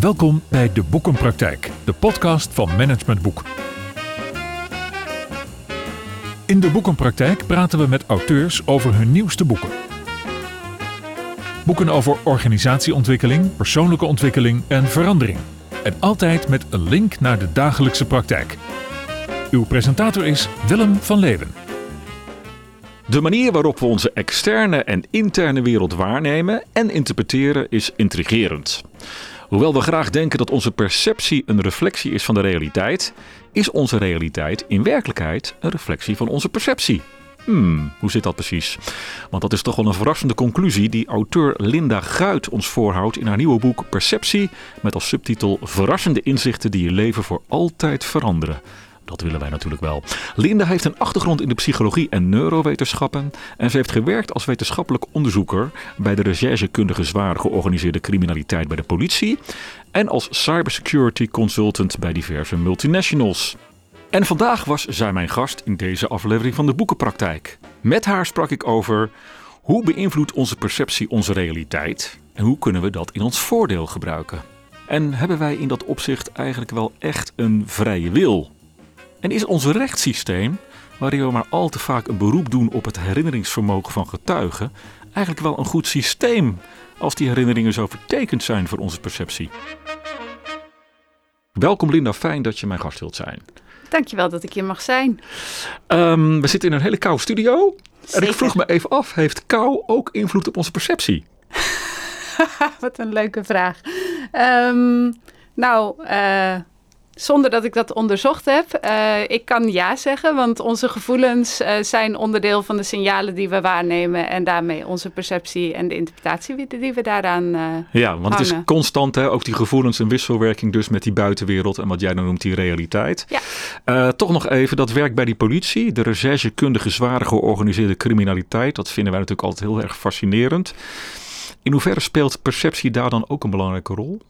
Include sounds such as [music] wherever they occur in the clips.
Welkom bij De Boekenpraktijk, de podcast van Management Boek. In De Boekenpraktijk praten we met auteurs over hun nieuwste boeken. Boeken over organisatieontwikkeling, persoonlijke ontwikkeling en verandering. En altijd met een link naar de dagelijkse praktijk. Uw presentator is Willem van Leeuwen. De manier waarop we onze externe en interne wereld waarnemen en interpreteren is intrigerend. Hoewel we graag denken dat onze perceptie een reflectie is van de realiteit, is onze realiteit in werkelijkheid een reflectie van onze perceptie. Hmm, hoe zit dat precies? Want dat is toch wel een verrassende conclusie die auteur Linda Guit ons voorhoudt in haar nieuwe boek Perceptie, met als subtitel Verrassende inzichten die je leven voor altijd veranderen. Dat willen wij natuurlijk wel. Linda heeft een achtergrond in de psychologie en neurowetenschappen. En ze heeft gewerkt als wetenschappelijk onderzoeker bij de recherchekundige zwaar georganiseerde criminaliteit bij de politie. En als cybersecurity consultant bij diverse multinationals. En vandaag was zij mijn gast in deze aflevering van de Boekenpraktijk. Met haar sprak ik over hoe beïnvloedt onze perceptie onze realiteit en hoe kunnen we dat in ons voordeel gebruiken. En hebben wij in dat opzicht eigenlijk wel echt een vrije wil? En is ons rechtssysteem, waarin we maar al te vaak een beroep doen op het herinneringsvermogen van getuigen, eigenlijk wel een goed systeem als die herinneringen zo vertekend zijn voor onze perceptie? Welkom Linda, fijn dat je mijn gast wilt zijn. Dankjewel dat ik hier mag zijn. Um, we zitten in een hele koude studio. Zeker. En ik vroeg me even af, heeft kou ook invloed op onze perceptie? [laughs] Wat een leuke vraag. Um, nou, uh, zonder dat ik dat onderzocht heb. Uh, ik kan ja zeggen, want onze gevoelens uh, zijn onderdeel van de signalen die we waarnemen. En daarmee onze perceptie en de interpretatie die we daaraan uh, Ja, want hangen. het is constant, hè, ook die gevoelens en wisselwerking dus met die buitenwereld en wat jij dan noemt die realiteit. Ja. toch nog even, dat werk bij die politie, de recherchekundige zware georganiseerde criminaliteit. Dat vinden wij natuurlijk altijd heel erg fascinerend. In hoeverre speelt perceptie daar dan ook een belangrijke rol?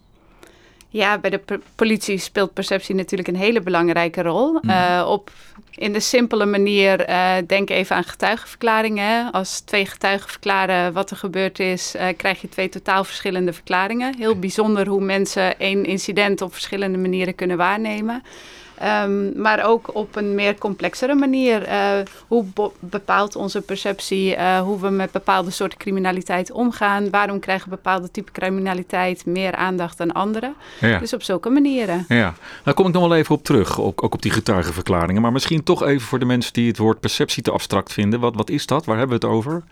Ja, bij de politie speelt perceptie natuurlijk een hele belangrijke rol. Mm. Uh, op, in de simpele manier, uh, denk even aan getuigenverklaringen. Als twee getuigen verklaren wat er gebeurd is, uh, krijg je twee totaal verschillende verklaringen. Heel bijzonder hoe mensen één incident op verschillende manieren kunnen waarnemen. Um, maar ook op een meer complexere manier. Uh, hoe bepaalt onze perceptie uh, hoe we met bepaalde soorten criminaliteit omgaan? Waarom krijgen bepaalde typen criminaliteit meer aandacht dan andere? Ja. Dus op zulke manieren. Ja, daar kom ik nog wel even op terug, ook, ook op die getuigenverklaringen. Maar misschien toch even voor de mensen die het woord perceptie te abstract vinden. Wat, wat is dat? Waar hebben we het over?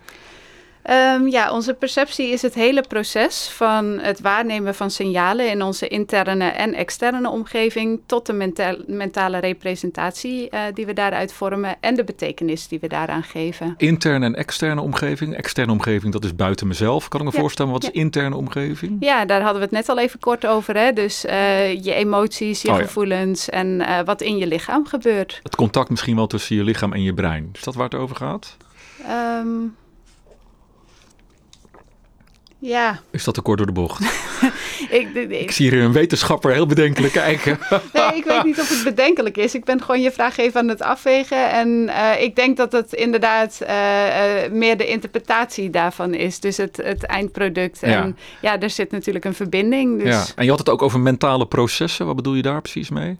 Um, ja, onze perceptie is het hele proces van het waarnemen van signalen in onze interne en externe omgeving tot de menta mentale representatie uh, die we daaruit vormen en de betekenis die we daaraan geven. Interne en externe omgeving. Externe omgeving, dat is buiten mezelf. Kan ik me ja, voorstellen, wat ja. is interne omgeving? Ja, daar hadden we het net al even kort over. Hè? Dus uh, je emoties, je Oh, gevoelens ja. en uh, wat in je lichaam gebeurt. Het contact misschien wel tussen je lichaam en je brein. Is dat waar het over gaat? Um, ja. Is dat te kort door de bocht? [laughs] ik, ik, ik, zie hier een wetenschapper heel bedenkelijk kijken. [laughs] nee, ik weet niet of het bedenkelijk is. Ik ben gewoon je vraag even aan het afwegen. En uh, ik denk dat het inderdaad uh, uh, meer de interpretatie daarvan is. Dus het, het eindproduct. En ja. ja, er zit natuurlijk een verbinding. Dus... Ja. En je had het ook over mentale processen. Wat bedoel je daar precies mee?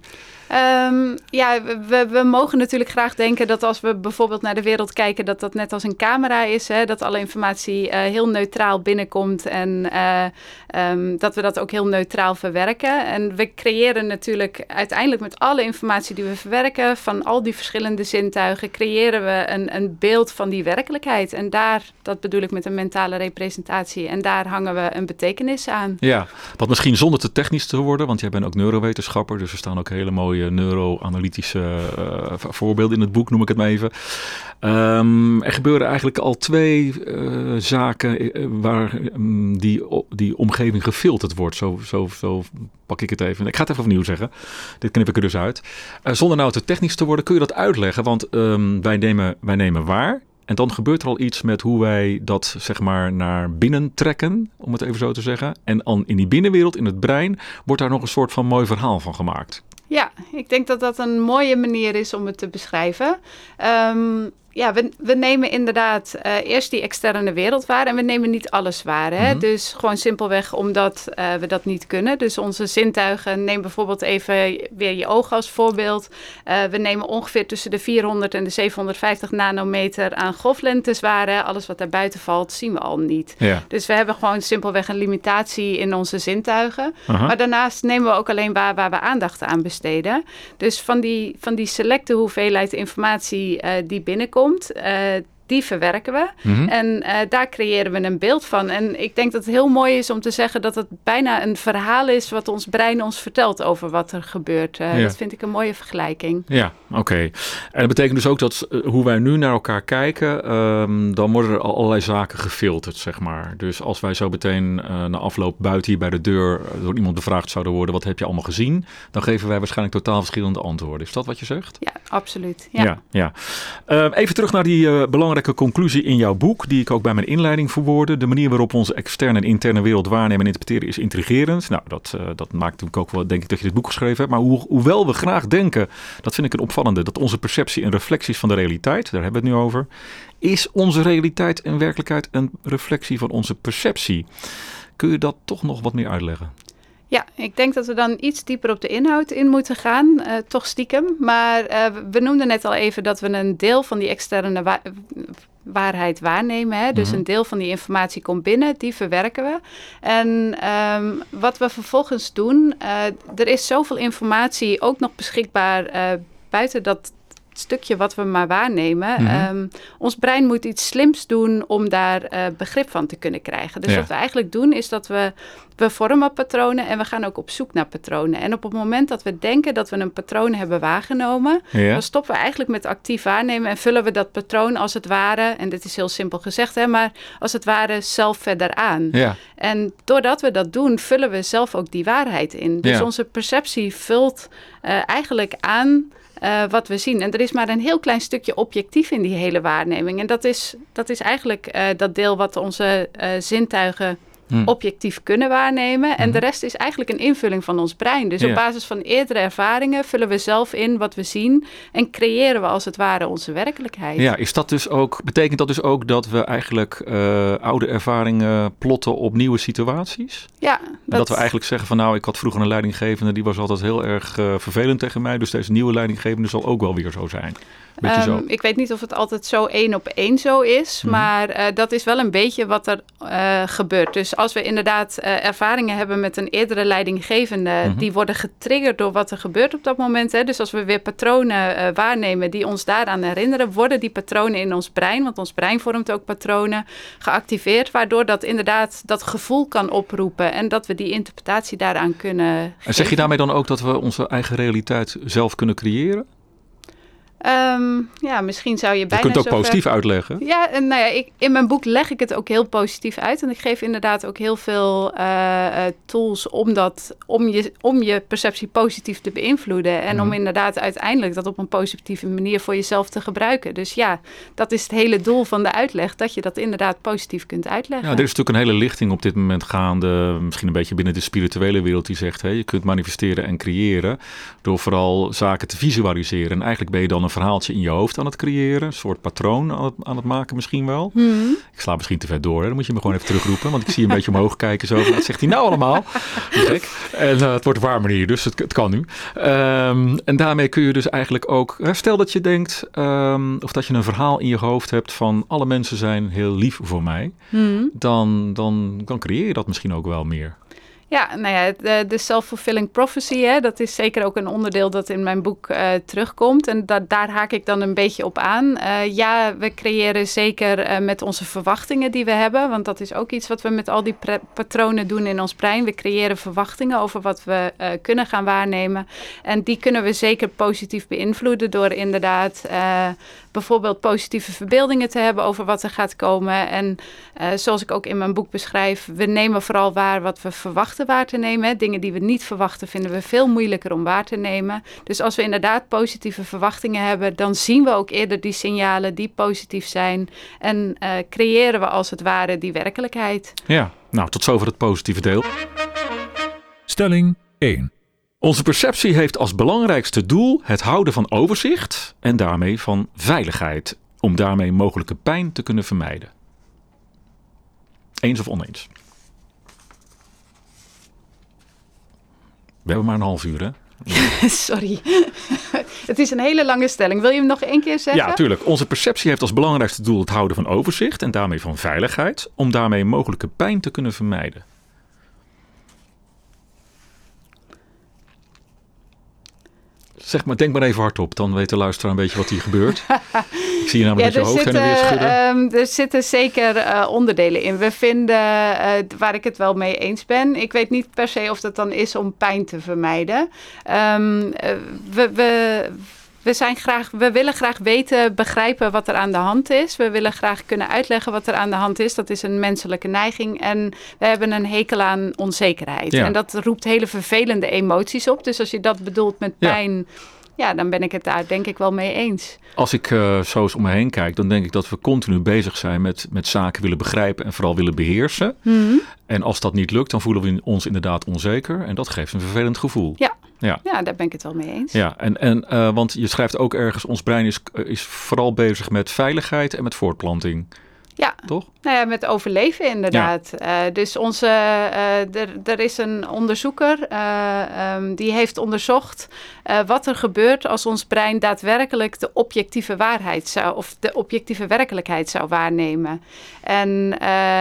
Um, ja, we, we, mogen natuurlijk graag denken dat als we bijvoorbeeld naar de wereld kijken, dat dat net als een camera is. Hè? Dat alle informatie uh, heel neutraal binnenkomt en uh, um, dat we dat ook heel neutraal verwerken. En we creëren natuurlijk uiteindelijk met alle informatie die we verwerken, van al die verschillende zintuigen, creëren we een, een beeld van die werkelijkheid. En daar, dat bedoel ik met een mentale representatie, en daar hangen we een betekenis aan. Ja, wat misschien zonder te technisch te worden, want jij bent ook neurowetenschapper, dus er staan ook hele mooie neuroanalytische uh, voorbeelden in het boek, noem ik het maar even. Um, er gebeuren eigenlijk al twee uh, zaken waar um, die, die omgeving gefilterd wordt. Zo, zo, zo pak ik het even. Ik ga het even opnieuw zeggen. Dit knip ik er dus uit. Zonder nou te technisch te worden, kun je dat uitleggen? Want um, wij, nemen, wij nemen waar. En dan gebeurt er al iets met hoe wij dat zeg maar naar binnen trekken, om het even zo te zeggen. En an, in die binnenwereld, in het brein, wordt daar nog een soort van mooi verhaal van gemaakt. Ja, ik denk dat dat een mooie manier is om het te beschrijven. Um, ja, we, we nemen inderdaad uh, eerst die externe wereld waar en we nemen niet alles waar. Hè? Mhm. Dus gewoon simpelweg omdat uh, we dat niet kunnen. Dus onze zintuigen, neem bijvoorbeeld even weer je ogen als voorbeeld. Uh, we nemen ongeveer tussen de 400 en de 750 nanometer aan golflengtes waar. Hè? Alles wat daar buiten valt, zien we al niet. Ja. Dus we hebben gewoon simpelweg een limitatie in onze zintuigen. Maar daarnaast nemen we ook alleen waar waar we aandacht aan besteden. Dus van die, van die selecte hoeveelheid informatie die binnenkomt, uh, die verwerken we. Mhm. En uh, daar creëren we een beeld van. En ik denk dat het heel mooi is om te zeggen dat het bijna een verhaal is wat ons brein ons vertelt over wat er gebeurt. Ja. Dat vind ik een mooie vergelijking. Ja, oké. Okay. En dat betekent dus ook dat uh, hoe wij nu naar elkaar kijken, um, dan worden er allerlei zaken gefilterd, zeg maar. Dus als wij zo meteen na afloop buiten hier bij de deur door iemand bevraagd zouden worden, wat heb je allemaal gezien? Dan geven wij waarschijnlijk totaal verschillende antwoorden. Is dat wat je zegt? Ja, absoluut. Ja. ja, ja. Uh, even terug naar die uh, belangrijke conclusie in jouw boek, die ik ook bij mijn inleiding verwoordde. De manier waarop onze externe en interne wereld waarnemen en interpreteren is intrigerend. Nou, dat, uh, dat maakt natuurlijk ook wel, denk ik, dat je dit boek geschreven hebt. Maar ho hoewel we graag denken, dat vind ik een opvallende, dat onze perceptie een reflectie is van de realiteit, daar hebben we het nu over, is onze realiteit en werkelijkheid een reflectie van onze perceptie. Kun je dat toch nog wat meer uitleggen? Ja, ik denk dat we dan iets dieper op de inhoud in moeten gaan, uh, toch stiekem. Maar uh, we noemden net al even dat we een deel van die externe wa waarheid waarnemen. Hè? Dus Mhm. een deel van die informatie komt binnen, die verwerken we. En um, wat we vervolgens doen, uh, er is zoveel informatie ook nog beschikbaar buiten dat stukje wat we maar waarnemen. Mhm. Um, ons brein moet iets slims doen om daar uh, begrip van te kunnen krijgen. Dus Ja. wat we eigenlijk doen is dat we, we vormen patronen en we gaan ook op zoek naar patronen. En op het moment dat we denken dat we een patroon hebben waargenomen, Ja. dan stoppen we eigenlijk met actief waarnemen en vullen we dat patroon als het ware, en dit is heel simpel gezegd, hè, maar als het ware zelf verder aan. Ja. En doordat we dat doen, vullen we zelf ook die waarheid in. Dus onze perceptie vult uh, eigenlijk aan uh, wat we zien. En er is maar een heel klein stukje objectief in die hele waarneming. En dat is, dat is eigenlijk uh, dat deel wat onze uh, zintuigen Hm. objectief kunnen waarnemen. En Mhm. de rest is eigenlijk een invulling van ons brein. Dus Ja. op basis van eerdere ervaringen vullen we zelf in wat we zien en creëren we als het ware onze werkelijkheid. Ja, is dat dus ook, betekent dat dus ook dat we eigenlijk uh, oude ervaringen plotten op nieuwe situaties? Ja, dat... dat we eigenlijk zeggen van nou, ik had vroeger een leidinggevende, die was altijd heel erg uh, vervelend tegen mij. Dus deze nieuwe leidinggevende zal ook wel weer zo zijn. Zo. Ik weet niet of het altijd zo één op één zo is, Mhm. maar uh, dat is wel een beetje wat er uh, gebeurt. Dus als we inderdaad uh, ervaringen hebben met een eerdere leidinggevende, Mhm. die worden getriggerd door wat er gebeurt op dat moment. Hè. Dus als we weer patronen waarnemen die ons daaraan herinneren, worden die patronen in ons brein, want ons brein vormt ook patronen, geactiveerd, waardoor dat inderdaad dat gevoel kan oproepen en dat we die interpretatie daaraan kunnen. En zeg je daarmee dan ook dat we onze eigen realiteit zelf kunnen creëren? Um, ja, misschien zou je bijna. Je kunt het ook positief uitleggen. Ja, en nou ja, ik, in mijn boek leg ik het ook heel positief uit. En ik geef inderdaad ook heel veel uh, uh, tools om, dat, om, je, om je perceptie positief te beïnvloeden. En mm. om inderdaad uiteindelijk dat op een positieve manier voor jezelf te gebruiken. Dus ja, dat is het hele doel van de uitleg. Dat je dat inderdaad positief kunt uitleggen. Ja, er is natuurlijk een hele lichting op dit moment gaande. Misschien een beetje binnen de spirituele wereld die zegt: hey, je kunt manifesteren en creëren. Door vooral zaken te visualiseren. En eigenlijk ben je dan een verhaaltje in je hoofd aan het creëren. Een soort patroon aan het, aan het maken misschien wel. Hmm. Ik sla misschien te ver door. Hè? Dan moet je me gewoon even terugroepen. Want ik zie een beetje omhoog kijken. Zo. Wat zegt hij nou allemaal? Gek. En uh, het wordt warmer hier, dus het, het kan nu. Um, en daarmee kun je dus eigenlijk ook... Hè, stel dat je denkt... Um, of dat je een verhaal in je hoofd hebt van... alle mensen zijn heel lief voor mij. Hmm. Dan, dan, dan creëer je dat misschien ook wel meer. Ja, nou ja, de, de self-fulfilling prophecy, hè, dat is zeker ook een onderdeel dat in mijn boek uh, terugkomt. En daar haak ik dan een beetje op aan. Uh, ja, we creëren zeker met onze verwachtingen die we hebben, want dat is ook iets wat we met al die patronen doen in ons brein. We creëren verwachtingen over wat we eh, kunnen gaan waarnemen. En die kunnen we zeker positief beïnvloeden door inderdaad eh, bijvoorbeeld positieve verbeeldingen te hebben over wat er gaat komen. En uh, zoals ik ook in mijn boek beschrijf, we nemen vooral waar wat we verwachten waar te nemen. Hè. Dingen die we niet verwachten vinden we veel moeilijker om waar te nemen. Dus als we inderdaad positieve verwachtingen hebben, dan zien we ook eerder die signalen die positief zijn. En uh, creëren we als het ware die werkelijkheid. Ja, nou tot zover het positieve deel. Stelling 1. Onze perceptie heeft als belangrijkste doel het houden van overzicht en daarmee van veiligheid. om daarmee mogelijke pijn te kunnen vermijden. Eens of oneens? We hebben maar een half uur, hè? [laughs] Sorry. [laughs] het is een hele lange stelling. Wil je hem nog één keer zeggen? Ja, tuurlijk. Onze perceptie heeft als belangrijkste doel het houden van overzicht en daarmee van veiligheid, om daarmee mogelijke pijn te kunnen vermijden. Zeg maar, denk maar even hardop, dan weet de luisteraar een beetje wat hier gebeurt. [laughs] Ik zie je namelijk ja, met je hoofd en weer schudden. Um, er zitten zeker uh, onderdelen in. We vinden, uh, waar ik het wel mee eens ben, ik weet niet per se of dat dan is om pijn te vermijden. Um, uh, we, we, we, zijn graag, we willen graag weten, begrijpen wat er aan de hand is. We willen graag kunnen uitleggen wat er aan de hand is. Dat is een menselijke neiging. En we hebben een hekel aan onzekerheid. Ja. En dat roept hele vervelende emoties op. Dus als je dat bedoelt met pijn. Ja. Ja, dan ben ik het daar denk ik wel mee eens. Als ik uh, zo eens om me heen kijk, dan denk ik dat we continu bezig zijn met, met zaken willen begrijpen en vooral willen beheersen. Mm-hmm. En als dat niet lukt, dan voelen we ons inderdaad onzeker. En dat geeft een vervelend gevoel. Ja, ja. ja daar ben ik het wel mee eens. Ja, en, en, uh, want je schrijft ook ergens, ons brein is, is vooral bezig met veiligheid en met voortplanting. Ja, toch? Nou ja, met overleven inderdaad. Ja. Uh, dus onze, uh, er, is een onderzoeker uh, um, die heeft onderzocht wat er gebeurt als ons brein daadwerkelijk de objectieve waarheid zou, of de objectieve werkelijkheid zou waarnemen. En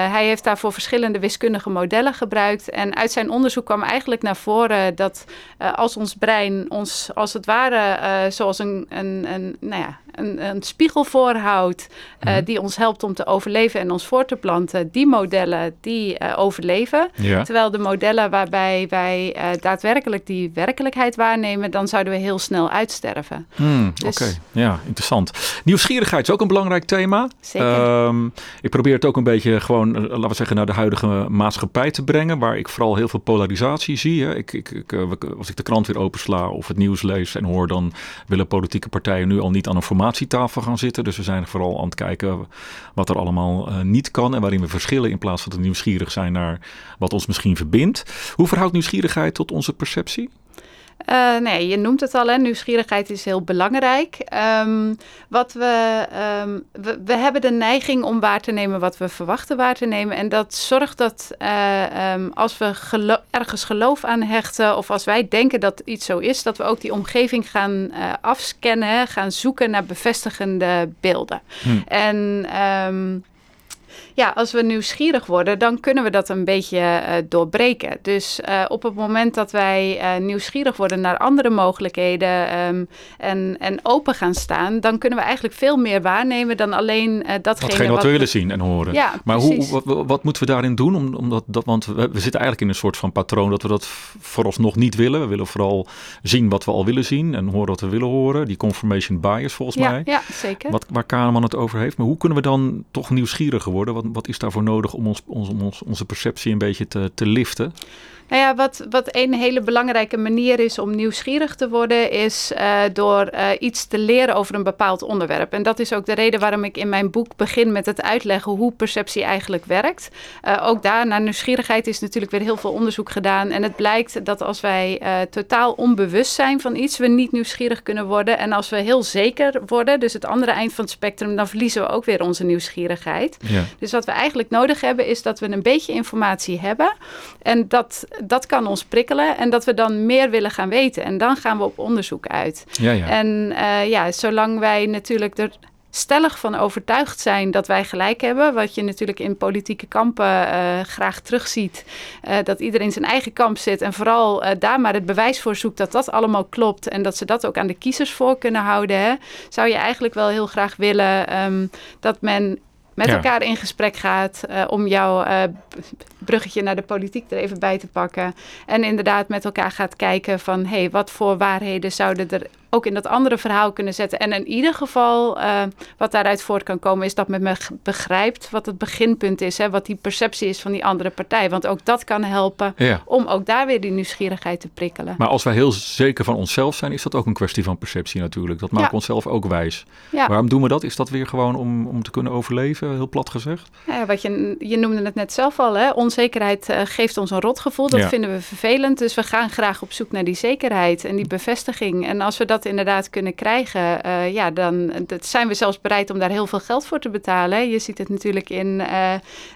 hij heeft daarvoor verschillende wiskundige modellen gebruikt. En uit zijn onderzoek kwam eigenlijk naar voren dat als ons brein ons als het ware zoals een, een, een, nou ja, een, een spiegel voorhoudt, mm-hmm. die ons helpt om te overleven en ons voor te planten, die modellen die uh, overleven. Ja. Terwijl de modellen waarbij wij uh, daadwerkelijk die werkelijkheid waarnemen, dan zouden we heel snel uitsterven. Hmm, dus... Oké, okay. ja, interessant. Nieuwsgierigheid is ook een belangrijk thema. Zeker. Um, ik probeer het ook een beetje gewoon, laten we zeggen, naar de huidige maatschappij te brengen, waar ik vooral heel veel polarisatie zie. Hè. Ik, ik, ik, als ik de krant weer opensla of het nieuws lees en hoor, dan willen politieke partijen nu al niet aan een formatietafel gaan zitten. Dus we zijn vooral aan het kijken wat er allemaal uh, niet kan en waarin we verschillen in plaats van te nieuwsgierig zijn naar wat ons misschien verbindt. Hoe verhoudt nieuwsgierigheid tot onze perceptie? Uh, nee, je noemt het al, hè? nieuwsgierigheid is heel belangrijk. Um, wat we, um, we, we, hebben de neiging om waar te nemen wat we verwachten waar te nemen. En dat zorgt dat uh, um, als we gelo ergens geloof aan hechten... of als wij denken dat iets zo is... dat we ook die omgeving gaan uh, afscannen, gaan zoeken naar bevestigende beelden. Hm. En ja, als we nieuwsgierig worden, dan kunnen we dat een beetje uh, doorbreken. Dus uh, op het moment dat wij uh, nieuwsgierig worden naar andere mogelijkheden um, en, en open gaan staan, dan kunnen we eigenlijk veel meer waarnemen dan alleen datgene Datgene wat, we willen zien en horen. Ja, maar hoe, wat, wat, moeten we daarin doen? Om, omdat, dat, want we, we, zitten eigenlijk in een soort van patroon dat we dat vooralsnog niet willen. We willen vooral zien wat we al willen zien en horen wat we willen horen. Die confirmation bias volgens ja, mij. Ja, zeker. Wat, waar Kahneman het over heeft. Maar hoe kunnen we dan toch nieuwsgieriger worden? Wat, wat is daarvoor nodig om ons, ons, onze perceptie een beetje te, te liften? Nou ja, wat, wat een hele belangrijke manier is om nieuwsgierig te worden, is uh, door uh, iets te leren over een bepaald onderwerp. En dat is ook de reden waarom ik in mijn boek begin met het uitleggen hoe perceptie eigenlijk werkt. Uh, ook daar, naar nieuwsgierigheid, is natuurlijk weer heel veel onderzoek gedaan. En het blijkt dat als wij totaal onbewust zijn van iets, we niet nieuwsgierig kunnen worden. En als we heel zeker worden, dus het andere eind van het spectrum, dan verliezen we ook weer onze nieuwsgierigheid. Ja. Dus wat we eigenlijk nodig hebben, is dat we een beetje informatie hebben. En dat dat kan ons prikkelen en dat we dan meer willen gaan weten. En dan gaan we op onderzoek uit. Ja, ja. En uh, ja, zolang wij natuurlijk er stellig van overtuigd zijn dat wij gelijk hebben, wat je natuurlijk in politieke kampen uh, graag terugziet, uh, dat iedereen zijn eigen kamp zit en vooral uh, daar maar het bewijs voor zoekt dat dat allemaal klopt en dat ze dat ook aan de kiezers voor kunnen houden, hè, zou je eigenlijk wel heel graag willen um, dat men met ja. elkaar in gesprek gaat uh, om jouw uh, bruggetje naar de politiek er even bij te pakken. En inderdaad met elkaar gaat kijken van hé, hey, wat voor waarheden zouden er ook in dat andere verhaal kunnen zetten. En in ieder geval, uh, wat daaruit voort kan komen, is dat men me begrijpt wat het beginpunt is. Hè, wat die perceptie is van die andere partij. Want ook dat kan helpen ja. om ook daar weer die nieuwsgierigheid te prikkelen. Maar als wij heel zeker van onszelf zijn, is dat ook een kwestie van perceptie natuurlijk. Dat maakt ja. onszelf ook wijs. Ja. Waarom doen we dat? Is dat weer gewoon om, om te kunnen overleven? heel plat gezegd. Ja, wat je, je noemde het net zelf al, hè? onzekerheid geeft ons een rotgevoel. Dat vinden we vervelend, dus we gaan graag op zoek naar die zekerheid en die bevestiging. En als we dat inderdaad kunnen krijgen, ja, dan zijn we zelfs bereid om daar heel veel geld voor te betalen. Je ziet het natuurlijk in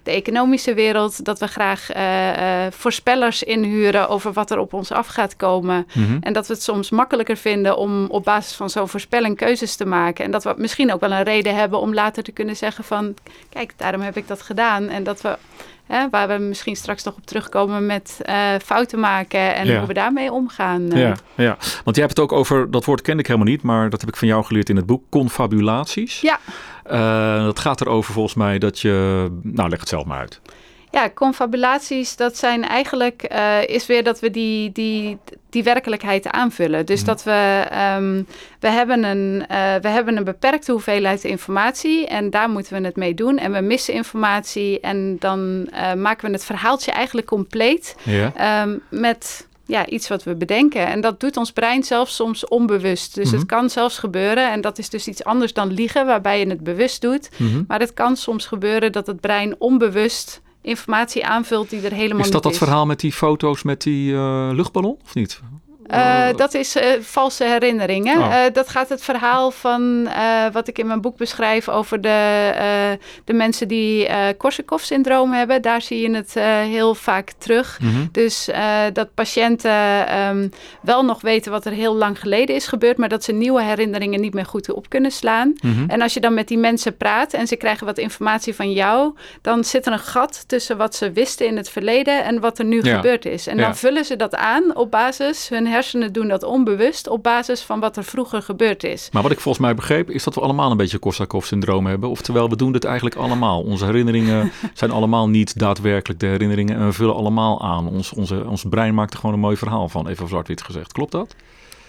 de economische wereld, dat we graag voorspellers inhuren over wat er op ons af gaat komen. Mhm. En dat we het soms makkelijker vinden om op basis van zo'n voorspelling keuzes te maken. En dat we misschien ook wel een reden hebben om later te kunnen zeggen van... kijk, daarom heb ik dat gedaan. En dat we... Hè, waar we misschien straks nog op terugkomen met uh, fouten maken en hoe we daarmee omgaan. Uh. Ja, ja, want jij hebt het ook over, dat woord kende ik helemaal niet, maar dat heb ik van jou geleerd in het boek, confabulaties. Ja. Uh, dat gaat erover volgens mij dat je, nou leg het zelf maar uit. Ja, confabulaties, dat zijn eigenlijk, uh, is weer dat we die, die, die werkelijkheid aanvullen. Dus mhm. dat we, um, we, hebben een, uh, we hebben een beperkte hoeveelheid informatie en daar moeten we het mee doen. En we missen informatie en dan uh, maken we het verhaaltje eigenlijk compleet um, met ja, iets wat we bedenken. En dat doet ons brein zelfs soms onbewust. Dus het mhm. kan zelfs gebeuren, en dat is dus iets anders dan liegen, waarbij je het bewust doet. Mm Maar het kan soms gebeuren dat het brein onbewust informatie aanvult die er helemaal niet is. Is dat dat verhaal met die foto's met die uh, luchtballon of niet? Uh, dat is uh, valse herinneringen. Oh. Uh, dat gaat het verhaal van wat ik in mijn boek beschrijf over de, de mensen die Korsakoff-syndroom hebben. Daar zie je het heel vaak terug. Mm -hmm. Dus dat patiënten um, wel nog weten wat er heel lang geleden is gebeurd, maar dat ze nieuwe herinneringen niet meer goed op kunnen slaan. Mm -hmm. En als je dan met die mensen praat en ze krijgen wat informatie van jou, dan zit er een gat tussen wat ze wisten in het verleden en wat er nu ja. gebeurd is. En ja. dan vullen ze dat aan op basis hun hersenen doen dat onbewust op basis van wat er vroeger gebeurd is. Maar wat ik volgens mij begreep is dat we allemaal een beetje Korsakoff-syndroom hebben. Oftewel, we doen dit eigenlijk allemaal. Onze herinneringen [laughs] zijn allemaal niet daadwerkelijk de herinneringen en we vullen allemaal aan. Ons, onze, ons brein maakt er gewoon een mooi verhaal van, even zwart-wit gezegd. Klopt dat?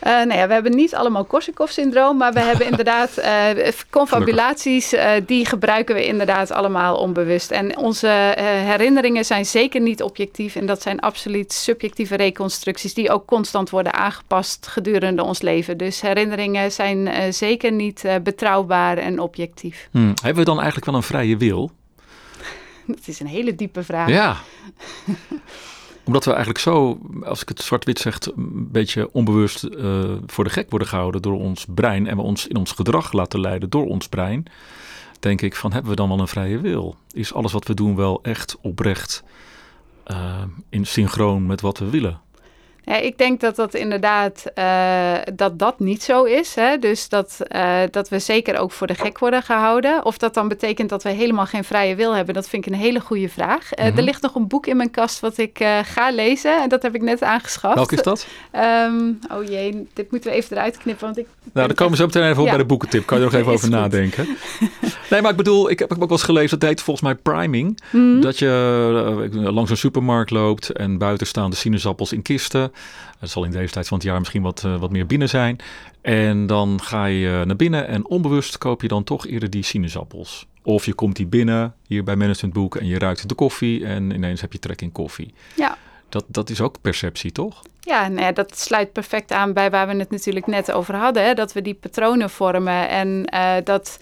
Uh, nou ja, we hebben niet allemaal Korsakoff-syndroom, maar we [laughs] hebben inderdaad uh, confabulaties, uh, die gebruiken we inderdaad allemaal onbewust. En onze herinneringen zijn zeker niet objectief en dat zijn absoluut subjectieve reconstructies die ook constant worden aangepast gedurende ons leven. Dus herinneringen zijn zeker niet betrouwbaar en objectief. Hmm. Hebben we dan eigenlijk wel een vrije wil? [laughs] Dat is een hele diepe vraag. Ja. [laughs] omdat we eigenlijk zo, als ik het zwart-wit zeg, een beetje onbewust uh, voor de gek worden gehouden door ons brein. En we ons in ons gedrag laten leiden door ons brein. Denk ik van, hebben we dan wel een vrije wil? Is alles wat we doen wel echt oprecht uh, in synchroon met wat we willen? Ja, ik denk dat dat inderdaad uh, dat dat niet zo is. Hè? Dus dat, uh, dat we zeker ook voor de gek worden gehouden. Of dat dan betekent dat we helemaal geen vrije wil hebben, dat vind ik een hele goede vraag. Uh, mm -hmm. Er ligt nog een boek in mijn kast wat ik ga lezen. En dat heb ik net aangeschaft. Welk is dat? Um, oh jee, dit moeten we even eruit knippen. Want ik nou, dan komen zo meteen even op ja. bij de boekentip. Kan je er nog [laughs] even over goed. nadenken. Nee, maar ik bedoel, ik heb ook wel eens gelezen, dat heet volgens mij priming. Mm -hmm. Dat je langs een supermarkt loopt en buiten staan de sinaasappels in kisten. Het zal in deze tijd van het jaar misschien wat, uh, wat meer binnen zijn. En dan ga je naar binnen en onbewust koop je dan toch eerder die sinaasappels. Of je komt die binnen hier bij Management Boek en je ruikt de koffie en ineens heb je trek in koffie. Ja. Dat, dat is ook perceptie, toch? Ja, nou ja, dat sluit perfect aan bij waar we het natuurlijk net over hadden. Hè? Dat we die patronen vormen. En uh, dat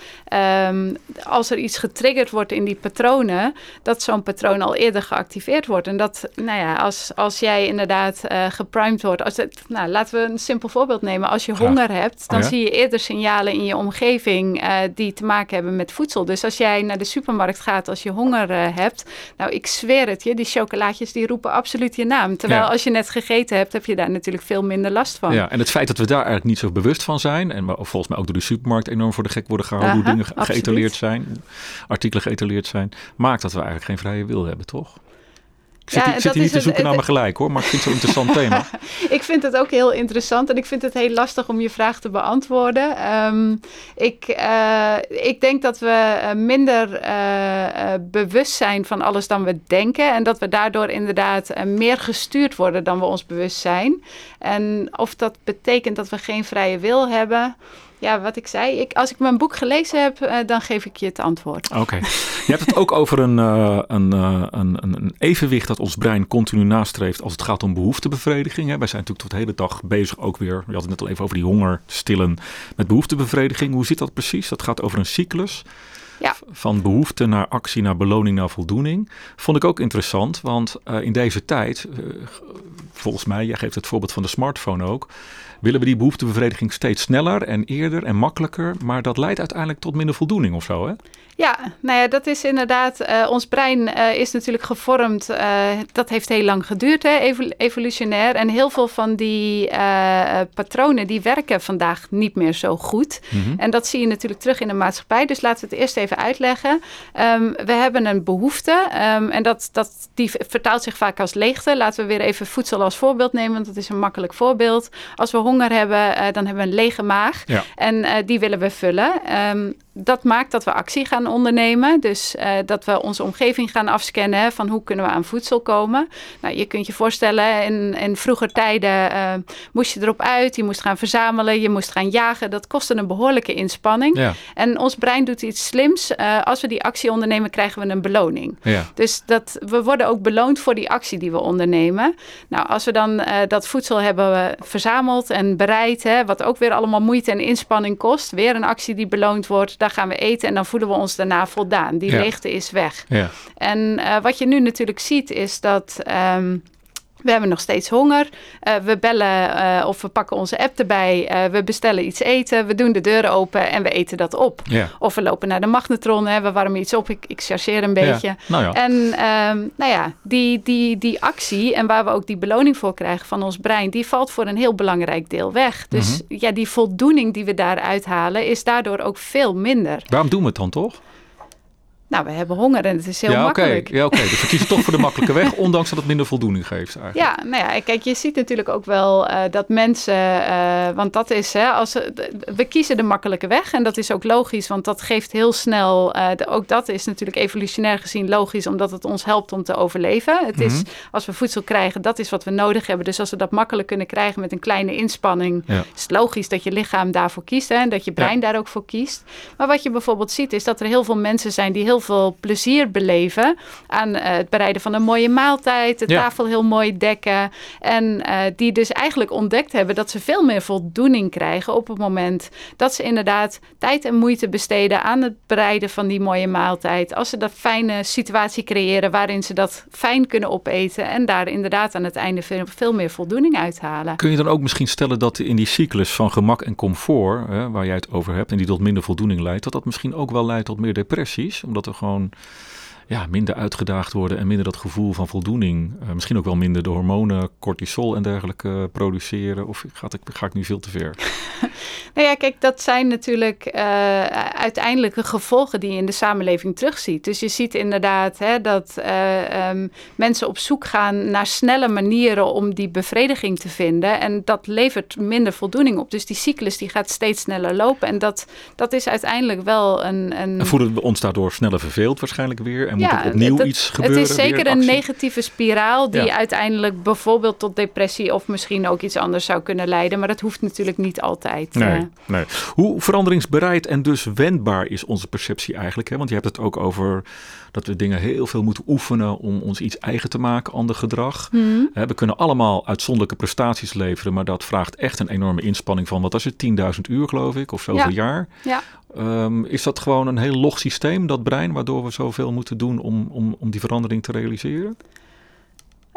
um, als er iets getriggerd wordt in die patronen, dat zo'n patroon al eerder geactiveerd wordt. En dat, nou ja, als, als jij inderdaad uh, geprimed wordt. Als het, nou, laten we een simpel voorbeeld nemen. Als je honger hebt, dan oh, ja? zie je eerder signalen in je omgeving uh, die te maken hebben met voedsel. Dus als jij naar de supermarkt gaat als je honger hebt, nou, ik zweer het je, die chocolaatjes die roepen absoluut je naam. Terwijl als je net gegeten hebt, heb je daar natuurlijk veel minder last van. Ja, en het feit dat we daar eigenlijk niet zo bewust van zijn, en volgens mij ook door de supermarkt enorm voor de gek worden gehouden, Aha, hoe dingen geëtaleerd zijn, artikelen geëtaleerd zijn, maakt dat we eigenlijk geen vrije wil hebben, toch? Ik zit, ja, ik zit hier niet te zoeken het, naar me gelijk hoor, maar ik vind het zo'n interessant [laughs] thema. ik vind het ook heel interessant en ik vind het heel lastig om je vraag te beantwoorden. Um, ik, uh, ik denk dat we minder uh, uh, bewust zijn van alles dan we denken en dat we daardoor inderdaad meer gestuurd worden dan we ons bewust zijn. En of dat betekent dat we geen vrije wil hebben ja, wat ik zei, ik, als ik mijn boek gelezen heb, uh, dan geef ik je het antwoord. Oké. [laughs] Je hebt het ook over een, uh, een, uh, een, een, evenwicht dat ons brein continu nastreeft als het gaat om behoeftebevrediging. Hè. Wij zijn natuurlijk tot de hele dag bezig ook weer, je had het net al even over die honger stillen met behoeftebevrediging. Hoe zit dat precies? Dat gaat over een cyclus Van behoefte naar actie, naar beloning, naar voldoening. Vond ik ook interessant, want uh, in deze tijd, uh, volgens mij, jij geeft het voorbeeld van de smartphone ook, willen we die behoeftebevrediging steeds sneller en eerder en makkelijker. Maar dat leidt uiteindelijk tot minder voldoening of zo, hè? Ja, nou ja, dat is inderdaad. Uh, ons brein uh, is natuurlijk gevormd. Uh, dat heeft heel lang geduurd, hè, evolutionair. En heel veel van die patronen die werken vandaag niet meer zo goed. Mm -hmm. En dat zie je natuurlijk terug in de maatschappij. Dus laten we het eerst even uitleggen. Um, we hebben een behoefte. Um, en dat, dat, die vertaalt zich vaak als leegte. Laten we weer even voedsel als voorbeeld nemen. Want dat is een makkelijk voorbeeld. Als we honger hebben, dan hebben we een lege maag. Ja. En die willen we vullen. Um, dat maakt dat we actie gaan ondernemen. Dus uh, dat we onze omgeving gaan afscannen hè, van hoe kunnen we aan voedsel komen. Nou, je kunt je voorstellen, in, in vroeger tijden uh, moest je erop uit. Je moest gaan verzamelen, je moest gaan jagen. Dat kostte een behoorlijke inspanning. Ja. En ons brein doet iets slims. Uh, als we die actie ondernemen, krijgen we een beloning. Ja. Dus dat, we worden ook beloond voor die actie die we ondernemen. Nou, als we dan dat voedsel hebben verzameld en bereid, hè, wat ook weer allemaal moeite en inspanning kost. Weer een actie die beloond wordt. Daar gaan we eten en dan voelen we ons daarna voldaan. Die ja. leegte is weg. Ja. En uh, wat je nu natuurlijk ziet is dat. Um, we hebben nog steeds honger. Uh, we bellen uh, of we pakken onze app erbij. Uh, we bestellen iets eten. We doen de deur open en we eten dat op. Ja. Of we lopen naar de magnetron. Hè, we warmen iets op. Ik, ik chargeer een beetje. Ja. Nou ja. En um, nou ja, die, die, die actie en waar we ook die beloning voor krijgen van ons brein, die valt voor een heel belangrijk deel weg. Dus mm -hmm. ja, die voldoening die we daaruit halen, is daardoor ook veel minder. Waarom doen we het dan toch? Nou, we hebben honger en het is heel ja, makkelijk. Okay. Ja, oké. Okay. Dus we kiezen toch voor de [laughs] makkelijke weg, ondanks dat het minder voldoening geeft eigenlijk. Ja, nou ja, kijk, je ziet natuurlijk ook wel uh, dat mensen, uh, want dat is, hè, als, we kiezen de makkelijke weg en dat is ook logisch, want dat geeft heel snel, uh, de, ook dat is natuurlijk evolutionair gezien logisch, omdat het ons helpt om te overleven. Het mm -hmm. is, als we voedsel krijgen, dat is wat we nodig hebben. Dus als we dat makkelijk kunnen krijgen met een kleine inspanning, ja. is het logisch dat je lichaam daarvoor kiest hè, en dat je brein ja. daar ook voor kiest. Maar wat je bijvoorbeeld ziet, is dat er heel veel mensen zijn die heel veel plezier beleven aan uh, het bereiden van een mooie maaltijd, de ja. tafel heel mooi dekken. En uh, die dus eigenlijk ontdekt hebben dat ze veel meer voldoening krijgen op het moment dat ze inderdaad tijd en moeite besteden aan het bereiden van die mooie maaltijd. Als ze dat fijne situatie creëren waarin ze dat fijn kunnen opeten en daar inderdaad aan het einde veel, veel meer voldoening uithalen. Kun je dan ook misschien stellen dat in die cyclus van gemak en comfort, hè, waar jij het over hebt en die tot minder voldoening leidt, dat dat misschien ook wel leidt tot meer depressies, omdat gewoon ja, minder uitgedaagd worden en minder dat gevoel van voldoening. Uh, misschien ook wel minder de hormonen, cortisol en dergelijke uh, produceren. Of ga ik, ga ik nu veel te ver? [laughs] nou ja, kijk, dat zijn natuurlijk uh, uiteindelijke gevolgen die je in de samenleving terugziet. Dus je ziet inderdaad hè, dat um, mensen op zoek gaan naar snelle manieren om die bevrediging te vinden. En dat levert minder voldoening op. Dus die cyclus die gaat steeds sneller lopen. En dat, dat is uiteindelijk wel een... een... En voelen we ons daardoor sneller verveeld waarschijnlijk weer? En ja, moet er opnieuw het, iets gebeuren? Het is zeker een negatieve spiraal die ja. uiteindelijk bijvoorbeeld tot depressie of misschien ook iets anders zou kunnen leiden. Maar dat hoeft natuurlijk niet altijd. Nee, uh, nee. Hoe veranderingsbereid en dus wendbaar is onze perceptie eigenlijk? Hè? Want je hebt het ook over dat we dingen heel veel moeten oefenen om ons iets eigen te maken, ander gedrag. Mm. We kunnen allemaal uitzonderlijke prestaties leveren, maar dat vraagt echt een enorme inspanning van, wat was het, 10.000 uur geloof ik, of zoveel ja. jaar. Ja. Um, is dat gewoon een heel log systeem, dat brein, waardoor we zoveel moeten doen om, om, om die verandering te realiseren?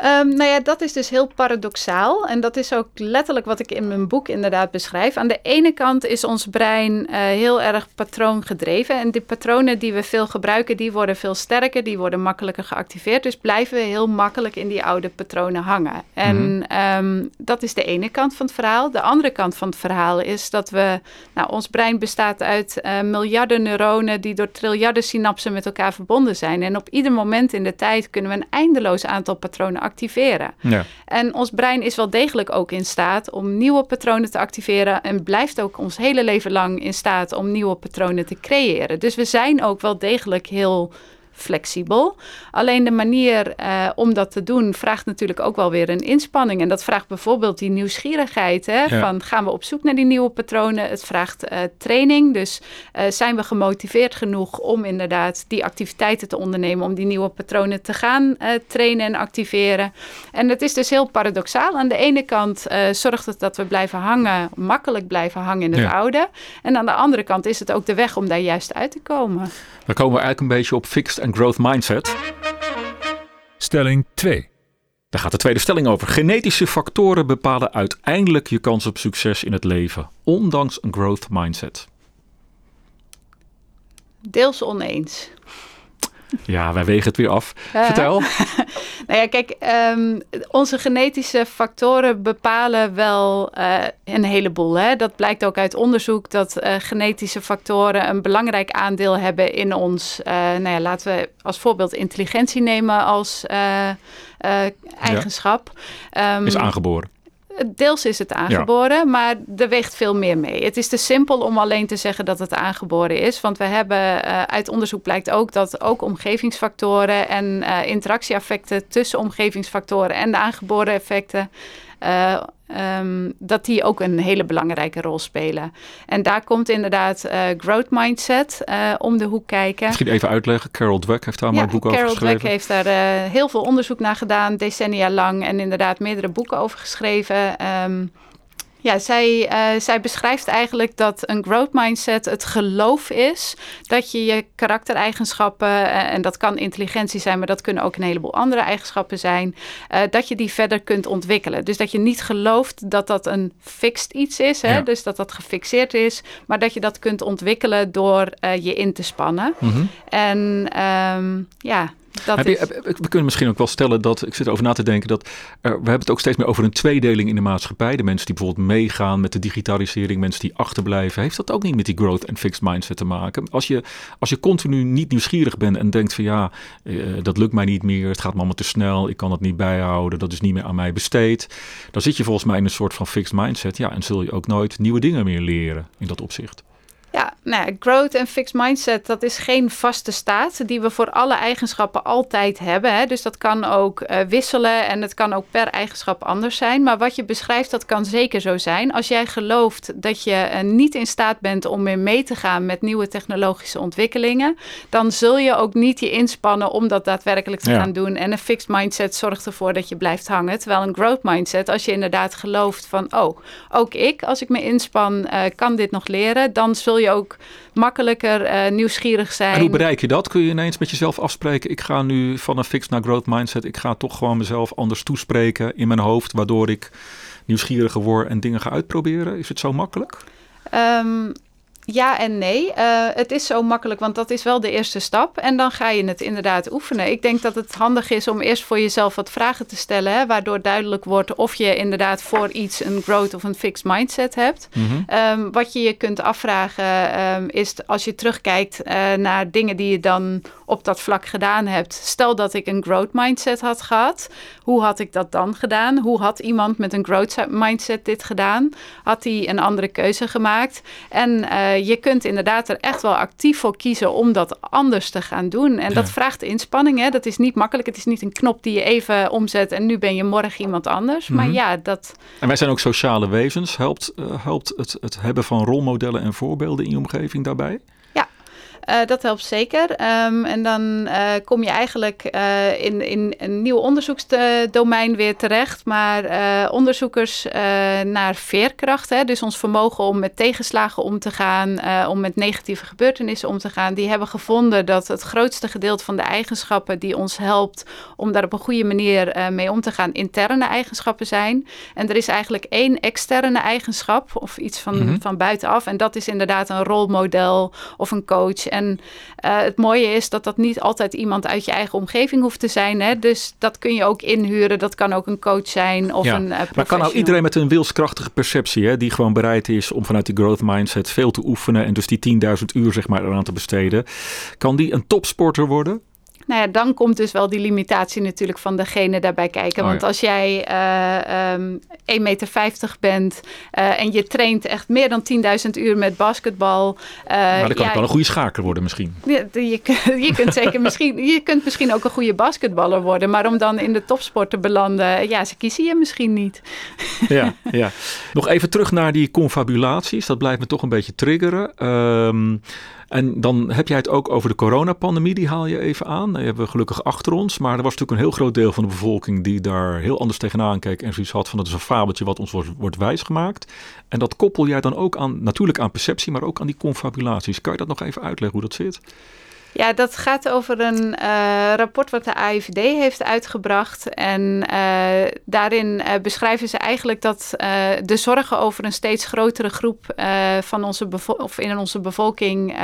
Um, nou ja, dat is dus heel paradoxaal. En dat is ook letterlijk wat ik in mijn boek inderdaad beschrijf. Aan de ene kant is ons brein uh, heel erg patroongedreven. En die patronen die we veel gebruiken, die worden veel sterker. Die worden makkelijker geactiveerd. Dus blijven we heel makkelijk in die oude patronen hangen. En mm-hmm. um, dat is de ene kant van het verhaal. De andere kant van het verhaal is dat we... Nou, ons brein bestaat uit uh, miljarden neuronen... die door triljarden synapsen met elkaar verbonden zijn. En op ieder moment in de tijd kunnen we een eindeloos aantal patronen activeren. Ja. En ons brein is wel degelijk ook in staat om nieuwe patronen te activeren en blijft ook ons hele leven lang in staat om nieuwe patronen te creëren. Dus we zijn ook wel degelijk heel flexibel. Alleen de manier uh, om dat te doen vraagt natuurlijk ook wel weer een inspanning. En dat vraagt bijvoorbeeld die nieuwsgierigheid. Hè? Van gaan we op zoek naar die nieuwe patronen? Het vraagt uh, training. Dus uh, zijn we gemotiveerd genoeg om inderdaad die activiteiten te ondernemen om die nieuwe patronen te gaan trainen en activeren? En het is dus heel paradoxaal. Aan de ene kant zorgt het dat we blijven hangen, makkelijk blijven hangen in het oude. En aan de andere kant is het ook de weg om daar juist uit te komen. Dan komen we eigenlijk een beetje op fixed and growth mindset. Stelling 2. Daar gaat de tweede stelling over. Genetische factoren bepalen uiteindelijk je kans op succes in het leven, ondanks een growth mindset. Deels oneens. Ja, wij wegen het weer af. Vertel. [laughs] nou ja, kijk, um, onze genetische factoren bepalen wel uh, een heleboel. Hè? Dat blijkt ook uit onderzoek dat uh, genetische factoren een belangrijk aandeel hebben in ons. Uh, nou ja, laten we als voorbeeld intelligentie nemen als eigenschap. Ja. Um, Is aangeboren. Deels is het aangeboren, maar er weegt veel meer mee. Het is te simpel om alleen te zeggen dat het aangeboren is. Want we hebben uh, uit onderzoek blijkt ook dat ook omgevingsfactoren en uh, interactieeffecten tussen omgevingsfactoren en de aangeboren effecten uh, um, dat die ook een hele belangrijke rol spelen. En daar komt inderdaad uh, growth mindset uh, om de hoek kijken. Misschien even uitleggen. Carol Dweck heeft daar ja, maar een boek Carol over geschreven. Carol Dweck heeft daar heel veel onderzoek naar gedaan, decennia lang. En inderdaad meerdere boeken over geschreven. Um, ja, zij, uh, zij beschrijft eigenlijk dat een growth mindset het geloof is dat je je karaktereigenschappen, uh, en dat kan intelligentie zijn, maar dat kunnen ook een heleboel andere eigenschappen zijn, uh, dat je die verder kunt ontwikkelen. Dus dat je niet gelooft dat dat een fixed iets is, hè? Ja. dus dat dat gefixeerd is, maar dat je dat kunt ontwikkelen door je in te spannen. Mm -hmm. En um, ja, heb je, we kunnen misschien ook wel stellen dat, ik zit erover na te denken, dat er, we hebben het ook steeds meer over een tweedeling in de maatschappij. De mensen die bijvoorbeeld meegaan met de digitalisering, mensen die achterblijven. Heeft dat ook niet met die growth and fixed mindset te maken? Als je, als je continu niet nieuwsgierig bent en denkt van ja, uh, dat lukt mij niet meer, het gaat me allemaal te snel, ik kan het niet bijhouden, dat is niet meer aan mij besteed. Dan zit je volgens mij in een soort van fixed mindset. Ja, en zul je ook nooit nieuwe dingen meer leren in dat opzicht. Ja, nou ja, growth en fixed mindset, dat is geen vaste staat die we voor alle eigenschappen altijd hebben. Hè. Dus dat kan ook uh, wisselen en het kan ook per eigenschap anders zijn. Maar wat je beschrijft, dat kan zeker zo zijn. Als jij gelooft dat je uh, niet in staat bent om meer mee te gaan met nieuwe technologische ontwikkelingen, dan zul je ook niet je inspannen om dat daadwerkelijk te ja. gaan doen. En een fixed mindset zorgt ervoor dat je blijft hangen. Terwijl een growth mindset, als je inderdaad gelooft van, oh, ook ik, als ik me inspan, uh, kan dit nog leren, dan zul je je ook makkelijker uh, nieuwsgierig zijn. En hoe bereik je dat? Kun je ineens met jezelf afspreken? Ik ga nu van een fixed naar growth mindset. Ik ga toch gewoon mezelf anders toespreken in mijn hoofd, waardoor ik nieuwsgieriger word en dingen ga uitproberen. Is het zo makkelijk? Um, ja en nee. Uh, het is zo makkelijk, want dat is wel de eerste stap. En dan ga je het inderdaad oefenen. Ik denk dat het handig is om eerst voor jezelf wat vragen te stellen, hè, waardoor duidelijk wordt of je inderdaad voor iets een growth of een fixed mindset hebt. Mm -hmm. um, wat je je kunt afvragen um, is als je terugkijkt uh, naar dingen die je dan op dat vlak gedaan hebt. Stel dat ik een growth mindset had gehad. Hoe had ik dat dan gedaan? Hoe had iemand met een growth mindset dit gedaan? Had hij een andere keuze gemaakt? En uh, je kunt inderdaad er echt wel actief voor kiezen om dat anders te gaan doen. En ja. dat vraagt inspanning. Hè? Dat is niet makkelijk. Het is niet een knop die je even omzet en nu ben je morgen iemand anders. Mm -hmm. Maar ja, dat. En wij zijn ook sociale wezens. Helpt, uh, helpt het, het hebben van rolmodellen en voorbeelden in je omgeving daarbij? Uh, dat helpt zeker. Um, en dan uh, kom je eigenlijk uh, in, in een nieuw onderzoeksdomein weer terecht. Maar onderzoekers naar veerkracht, hè, dus ons vermogen om met tegenslagen om te gaan, om met negatieve gebeurtenissen om te gaan, die hebben gevonden dat het grootste gedeelte van de eigenschappen die ons helpt om daar op een goede manier mee om te gaan, interne eigenschappen zijn. En er is eigenlijk één externe eigenschap of iets van, mm -hmm. van buitenaf. En dat is inderdaad een rolmodel of een coach en uh, het mooie is dat dat niet altijd iemand uit je eigen omgeving hoeft te zijn. Hè? Dus dat kun je ook inhuren. Dat kan ook een coach zijn of ja. een uh, Maar kan nou iedereen met een wilskrachtige perceptie, hè, die gewoon bereid is om vanuit die growth mindset veel te oefenen en dus die 10.000 uur zeg maar eraan te besteden, kan die een topsporter worden? Nou ja, dan komt dus wel die limitatie natuurlijk van degene daarbij kijken. Oh, Want ja. als jij eh ehm 1,50 meter bent eh, en je traint echt meer dan 10.000 uur met basketbal. eh, maar dan kan ja, ik wel een goede schaker worden misschien. je, kunt- [laughs] je kunt zeker misschien, je kunt misschien ook een goede basketballer worden. Maar om dan in de topsport te belanden, ja, ze kiezen je misschien niet. Ja, [laughs] ja. Nog even terug naar die confabulaties. Dat blijft me toch een beetje triggeren. Ehm, en dan heb jij het ook over de coronapandemie. Die haal je even aan. Die hebben we gelukkig achter ons. Maar er was natuurlijk een heel groot deel van de bevolking die daar heel anders tegenaan keek. En zoiets had van het is een fabeltje wat ons wordt, wordt wijsgemaakt. En dat koppel jij dan ook aan, natuurlijk aan perceptie, maar ook aan die confabulaties. Kan je dat nog even uitleggen hoe dat zit? Ja, dat gaat over een eh, rapport wat de AIVD heeft uitgebracht. En eh, daarin eh, beschrijven ze eigenlijk dat de zorgen over een steeds grotere groep van onze of in onze bevolking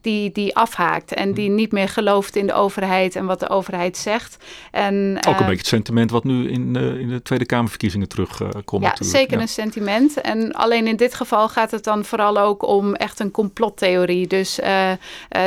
die, die afhaakt. En die niet meer gelooft in de overheid en wat de overheid zegt. En, Ook een beetje het sentiment wat nu in, in de Tweede Kamerverkiezingen terugkomt. Ja, natuurlijk. zeker Ja. een sentiment. En alleen in dit geval gaat het dan vooral ook om echt een complottheorie. Dus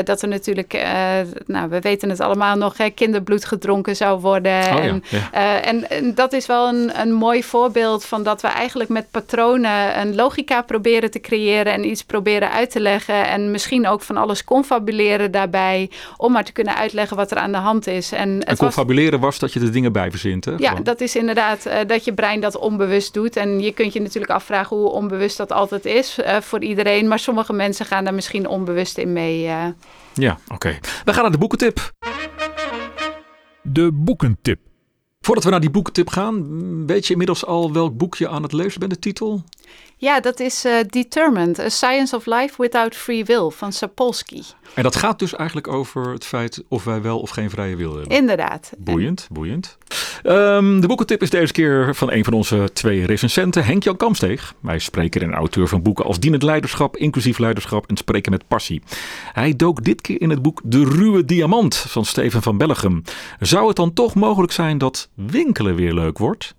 dat er natuurlijk, eh, nou, we weten het allemaal nog, hè, kinderbloed gedronken zou worden. Oh ja, en, ja. eh, en, en dat is wel een, een mooi voorbeeld van dat we eigenlijk met patronen een logica proberen te creëren en iets proberen uit te leggen. En misschien ook van alles confabuleren daarbij, om maar te kunnen uitleggen wat er aan de hand is. En het En confabuleren was dat je er dingen bij verzint. Hè? ja, Gewoon. dat is inderdaad eh, dat je brein dat onbewust doet. En je kunt je natuurlijk afvragen hoe onbewust dat altijd is voor iedereen. Maar sommige mensen gaan daar misschien onbewust in mee. eh. Ja, oké. We gaan naar de boekentip. De boekentip. Voordat we naar die boekentip gaan, weet je inmiddels al welk boek je aan het lezen bent, de titel? Ja, dat is eh, Determined, A Science of Life Without Free Will van Sapolsky. En dat gaat dus eigenlijk over het feit of wij wel of geen vrije wil hebben. Inderdaad. Boeiend, boeiend. Ehm, de boekentip is deze keer van een van onze twee recensenten, Henk-Jan Kamsteeg. Hij is spreker en auteur van boeken als Dienend Leiderschap, Inclusief Leiderschap en Spreken met Passie. Hij dook dit keer in het boek De Ruwe Diamant van Steven van Bellegem. Zou het dan toch mogelijk zijn dat winkelen weer leuk wordt?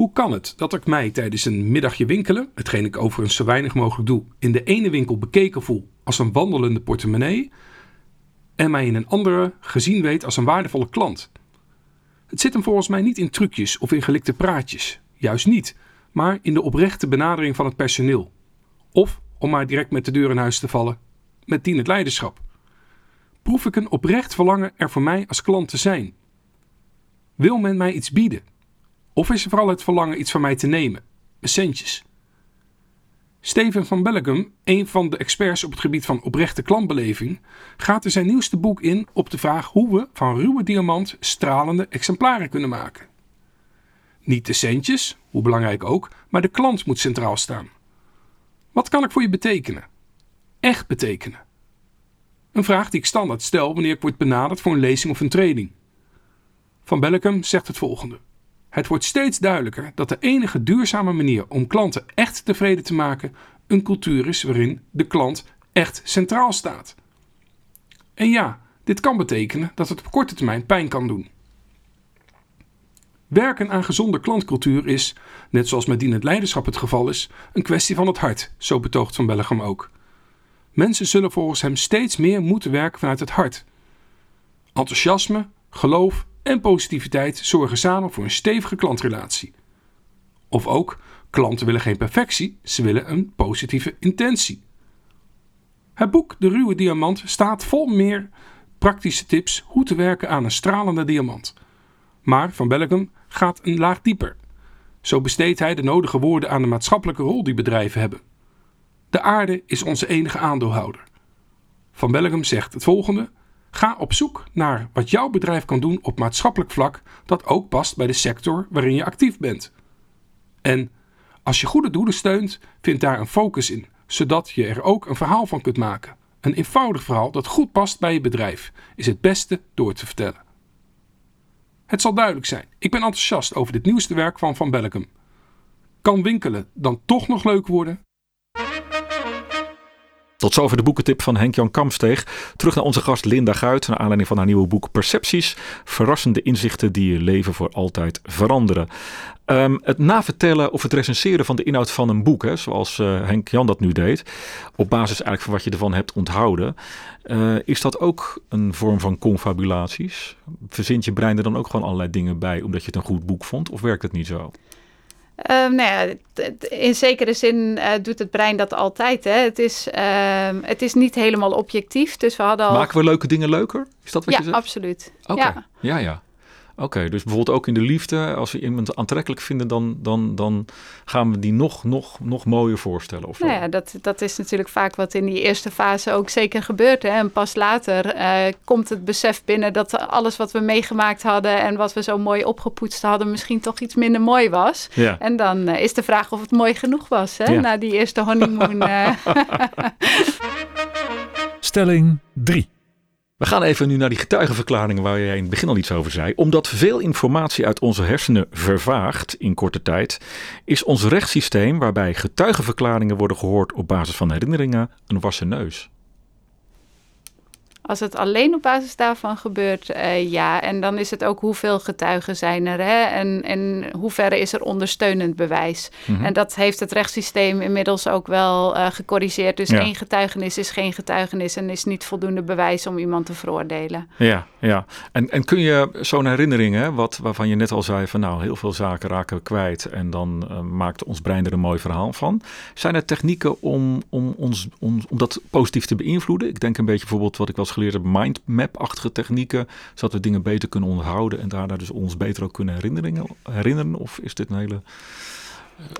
Hoe kan het dat ik mij tijdens een middagje winkelen, hetgeen ik overigens zo weinig mogelijk doe, in de ene winkel bekeken voel als een wandelende portemonnee en mij in een andere gezien weet als een waardevolle klant? Het zit hem volgens mij niet in trucjes of in gelikte praatjes, juist niet, maar in de oprechte benadering van het personeel. Of, om maar direct met de deur in huis te vallen, met dienend leiderschap. Proef ik een oprecht verlangen er voor mij als klant te zijn? Wil men mij iets bieden? Of is er vooral het verlangen iets van mij te nemen? Centjes. Steven van Bellegum, een van de experts op het gebied van oprechte klantbeleving, gaat in zijn nieuwste boek in op de vraag hoe we van ruwe diamant stralende exemplaren kunnen maken. Niet de centjes, hoe belangrijk ook, maar de klant moet centraal staan. Wat kan ik voor je betekenen? Echt betekenen. Een vraag die ik standaard stel wanneer ik word benaderd voor een lezing of een training. Van Bellegum zegt het volgende. Het wordt steeds duidelijker dat de enige duurzame manier om klanten echt tevreden te maken een cultuur is waarin de klant echt centraal staat. En ja, dit kan betekenen dat het op korte termijn pijn kan doen. Werken aan gezonde klantcultuur is, net zoals met dienend leiderschap het geval is, een kwestie van het hart, zo betoogt Van Bellegem ook. Mensen zullen volgens hem steeds meer moeten werken vanuit het hart. Enthousiasme, geloof en positiviteit zorgen samen voor een stevige klantrelatie. Of ook, klanten willen geen perfectie, ze willen een positieve intentie. Het boek De Ruwe Diamant staat vol meer praktische tips hoe te werken aan een stralende diamant. Maar Van Bellegem gaat een laag dieper. Zo besteedt hij de nodige woorden aan de maatschappelijke rol die bedrijven hebben. De aarde is onze enige aandeelhouder. Van Bellegem zegt het volgende: Ga op zoek naar wat jouw bedrijf kan doen op maatschappelijk vlak dat ook past bij de sector waarin je actief bent. En als je goede doelen steunt, vind daar een focus in, zodat je er ook een verhaal van kunt maken. Een eenvoudig verhaal dat goed past bij je bedrijf is het beste door te vertellen. Het zal duidelijk zijn, ik ben enthousiast over dit nieuwste werk van Van Bellegem. Kan winkelen dan toch nog leuk worden? Tot zover de boekentip van Henk-Jan Kamsteeg. Terug naar onze gast Linda Guit, naar aanleiding van haar nieuwe boek Percepties. Verrassende inzichten die je leven voor altijd veranderen. Um, het navertellen of het recenseren van de inhoud van een boek, hè, zoals uh, Henk-Jan dat nu deed, op basis eigenlijk van wat je ervan hebt onthouden, uh, is dat ook een vorm van confabulaties? Verzint je brein er dan ook gewoon allerlei dingen bij omdat je het een goed boek vond, of werkt het niet zo? Um, nou ja, in zekere zin uh, doet het brein dat altijd. Hè. Het, is, uh, het is niet helemaal objectief. Dus we hadden al... Maken we leuke dingen leuker? Is dat wat ja, je zegt? Absoluut. Okay. ja. ja, ja. Oké, dus bijvoorbeeld ook in de liefde, als we iemand aantrekkelijk vinden, dan, dan, dan gaan we die nog, nog, nog mooier voorstellen. Of nou ja, dat, dat is natuurlijk vaak wat in die eerste fase ook zeker gebeurt. Hè? En pas later uh, komt het besef binnen dat alles wat we meegemaakt hadden en wat we zo mooi opgepoetst hadden, misschien toch iets minder mooi was. Ja. En dan uh, is de vraag of het mooi genoeg was hè? Ja. na die eerste honeymoon. uh. [laughs] [laughs] Stelling 3. We gaan even nu naar die getuigenverklaringen waar jij in het begin al iets over zei. Omdat veel informatie uit onze hersenen vervaagt in korte tijd, is ons rechtssysteem, waarbij getuigenverklaringen worden gehoord op basis van herinneringen, een wassen neus. Als het alleen op basis daarvan gebeurt, uh, ja. En dan is het ook hoeveel getuigen zijn er hè? En, en hoeverre is er ondersteunend bewijs. Mm-hmm. En dat heeft het rechtssysteem inmiddels ook wel uh, gecorrigeerd. Dus ja. één getuigenis is geen getuigenis en is niet voldoende bewijs om iemand te veroordelen. Ja, ja. En, en kun je zo'n herinnering, hè, wat, waarvan je net al zei van nou, heel veel zaken raken we kwijt en dan uh, maakt ons brein er een mooi verhaal van. Zijn er technieken om, om, ons, om, om dat positief te beïnvloeden? Ik denk een beetje bijvoorbeeld wat ik wel eens geleerd heb, mindmap-achtige technieken, zodat we dingen beter kunnen onthouden en daarna dus ons beter ook kunnen herinneren? herinneren? Of is dit een hele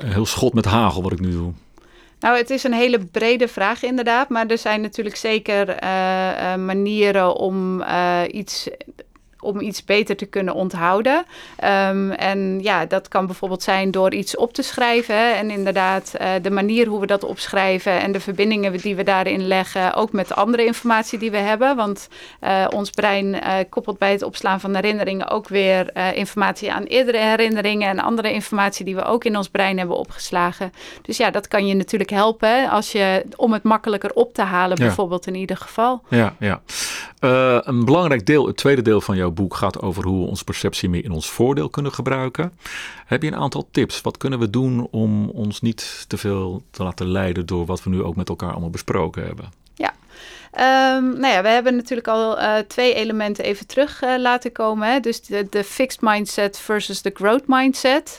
heel schot met hagel wat ik nu doe? Nou, het is een hele brede vraag inderdaad, maar er zijn natuurlijk zeker uh, uh, manieren om uh, iets om iets beter te kunnen onthouden. Um, en ja, dat kan bijvoorbeeld zijn door iets op te schrijven. En inderdaad, uh, de manier hoe we dat opschrijven en de verbindingen die we daarin leggen, ook met de andere informatie die we hebben. Want uh, ons brein uh, koppelt bij het opslaan van herinneringen ook weer informatie aan eerdere herinneringen en andere informatie die we ook in ons brein hebben opgeslagen. Dus ja, dat kan je natuurlijk helpen als je, om het makkelijker op te halen, ja. bijvoorbeeld in ieder geval. Ja, ja. een belangrijk deel, het tweede deel van jouw boek gaat over hoe we onze perceptie meer in ons voordeel kunnen gebruiken. Heb je een aantal tips? Wat kunnen we doen om ons niet te veel te laten leiden door wat we nu ook met elkaar allemaal besproken hebben? Ja. Um, nou ja, we hebben natuurlijk al uh, twee elementen even terug uh, laten komen. Hè? Dus de, de, fixed mindset versus de growth mindset.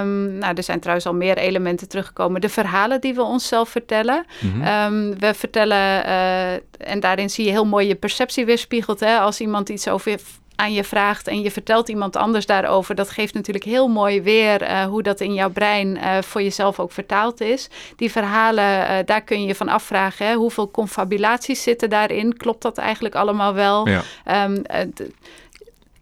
Um, nou, er zijn trouwens al meer elementen teruggekomen. De verhalen die we onszelf vertellen. Mm-hmm. Um, we vertellen, uh, en daarin zie je heel mooi je perceptie weerspiegeld. Hè? Als iemand iets over aan je vraagt en je vertelt iemand anders daarover, dat geeft natuurlijk heel mooi weer uh, hoe dat in jouw brein uh, voor jezelf ook vertaald is. Die verhalen, uh, daar kun je je van afvragen, hè, hoeveel confabulaties zitten daarin? Klopt dat eigenlijk allemaal wel? Ja. Um,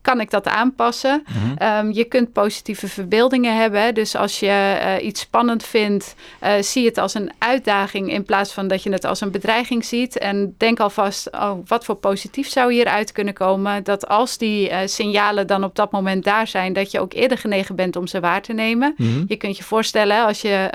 kan ik dat aanpassen? Mm-hmm. Um, je kunt positieve verbeeldingen hebben. Dus als je uh, iets spannend vindt, uh, zie het als een uitdaging in plaats van dat je het als een bedreiging ziet. En denk alvast, oh, wat voor positief zou hieruit kunnen komen? Dat als die uh, signalen dan op dat moment daar zijn, dat je ook eerder genegen bent om ze waar te nemen. Mm-hmm. Je kunt je voorstellen, als je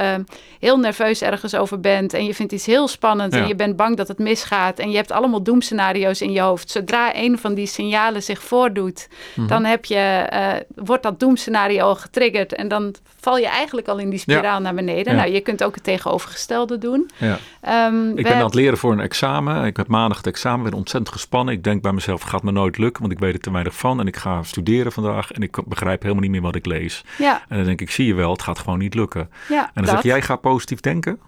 heel nerveus ergens over bent en je vindt iets heel spannend ja. en je bent bang dat het misgaat en je hebt allemaal doemscenario's in je hoofd. Zodra een van die signalen zich voordoet, Mhm. dan heb je, uh, wordt dat doemscenario al getriggerd en dan val je eigenlijk al in die spiraal Ja. naar beneden. Ja. Nou, je kunt ook het tegenovergestelde doen. Ja. Ehm, Ik ben aan het leren voor een examen. Ik heb maandag het examen. Ben ontzettend gespannen. Ik denk bij mezelf, het gaat me nooit lukken, want ik weet er te weinig van. En ik ga studeren vandaag en ik begrijp helemaal niet meer wat ik lees. Ja, En dan denk ik, zie je wel, het gaat gewoon niet lukken. ja, En dan dat. zeg jij, ga positief denken.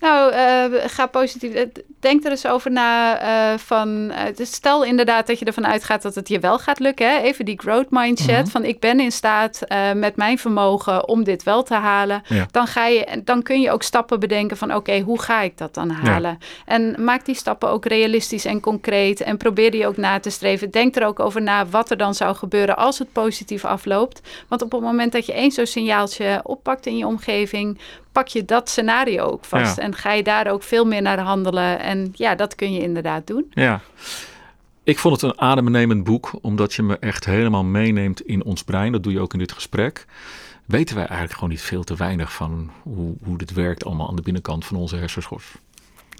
Nou, eh, ga positief. eh, Denk er eens over na. eh, van, dus stel inderdaad dat je ervan uitgaat dat het je wel gaat lukken. Hè? Even die growth mindset. Mhm. Van ik ben in staat met mijn vermogen om dit wel te halen. Ja. Dan, ga je, dan kun je ook stappen bedenken van oké, hoe ga ik dat dan halen? En maak die stappen ook realistisch en concreet. En probeer die ook na te streven. Denk er ook over na wat er dan zou gebeuren als het positief afloopt. Want op het moment dat je één zo'n signaaltje oppakt in je omgeving, pak je dat scenario ook vast. Ja. En ga je daar ook veel meer naar handelen. En ja, dat kun je inderdaad doen. Ja. Ik vond het een adembenemend boek, omdat je me echt helemaal meeneemt in ons brein. Dat doe je ook in dit gesprek. Weten wij eigenlijk gewoon niet veel te weinig van hoe, hoe dit werkt allemaal aan de binnenkant van onze hersenschors.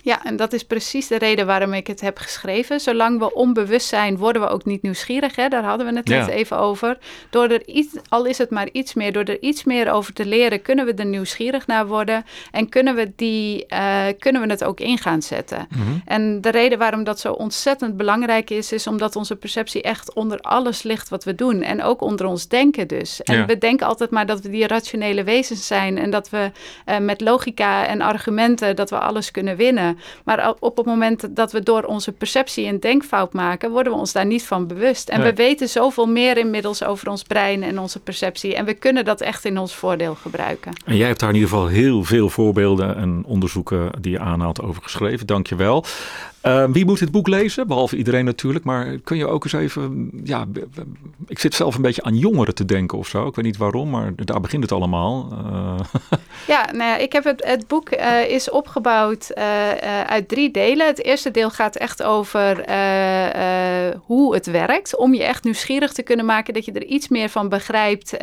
Ja, en dat is precies de reden waarom ik het heb geschreven. Zolang we onbewust zijn, worden we ook niet nieuwsgierig. Hè? Daar hadden we het net even over. Door er iets, al is het maar iets meer, door er iets meer over te leren, kunnen we er nieuwsgierig naar worden. En kunnen we, die, uh, kunnen we het ook in gaan zetten. Mhm. En de reden waarom dat zo ontzettend belangrijk is, is omdat onze perceptie echt onder alles ligt wat we doen. En ook onder ons denken dus. En we denken altijd maar dat we die rationele wezens zijn en dat we uh, met logica en argumenten dat we alles kunnen winnen. Maar op het moment dat we door onze perceptie een denkfout maken, worden we ons daar niet van bewust. En we weten zoveel meer inmiddels over ons brein en onze perceptie. En we kunnen dat echt in ons voordeel gebruiken. En jij hebt daar in ieder geval heel veel voorbeelden en onderzoeken die je aanhaalt over geschreven. Dank je wel. Uh, wie moet dit boek lezen? Behalve iedereen natuurlijk. Maar kun je ook eens even. Ja, ik zit zelf een beetje aan jongeren te denken of zo. Ik weet niet waarom, maar daar begint het allemaal. Uh. [laughs] Ja, nou ja, ik heb het, het boek uh, is opgebouwd uh, uit drie delen. Het eerste deel gaat echt over hoe het werkt. Om je echt nieuwsgierig te kunnen maken, dat je er iets meer van begrijpt.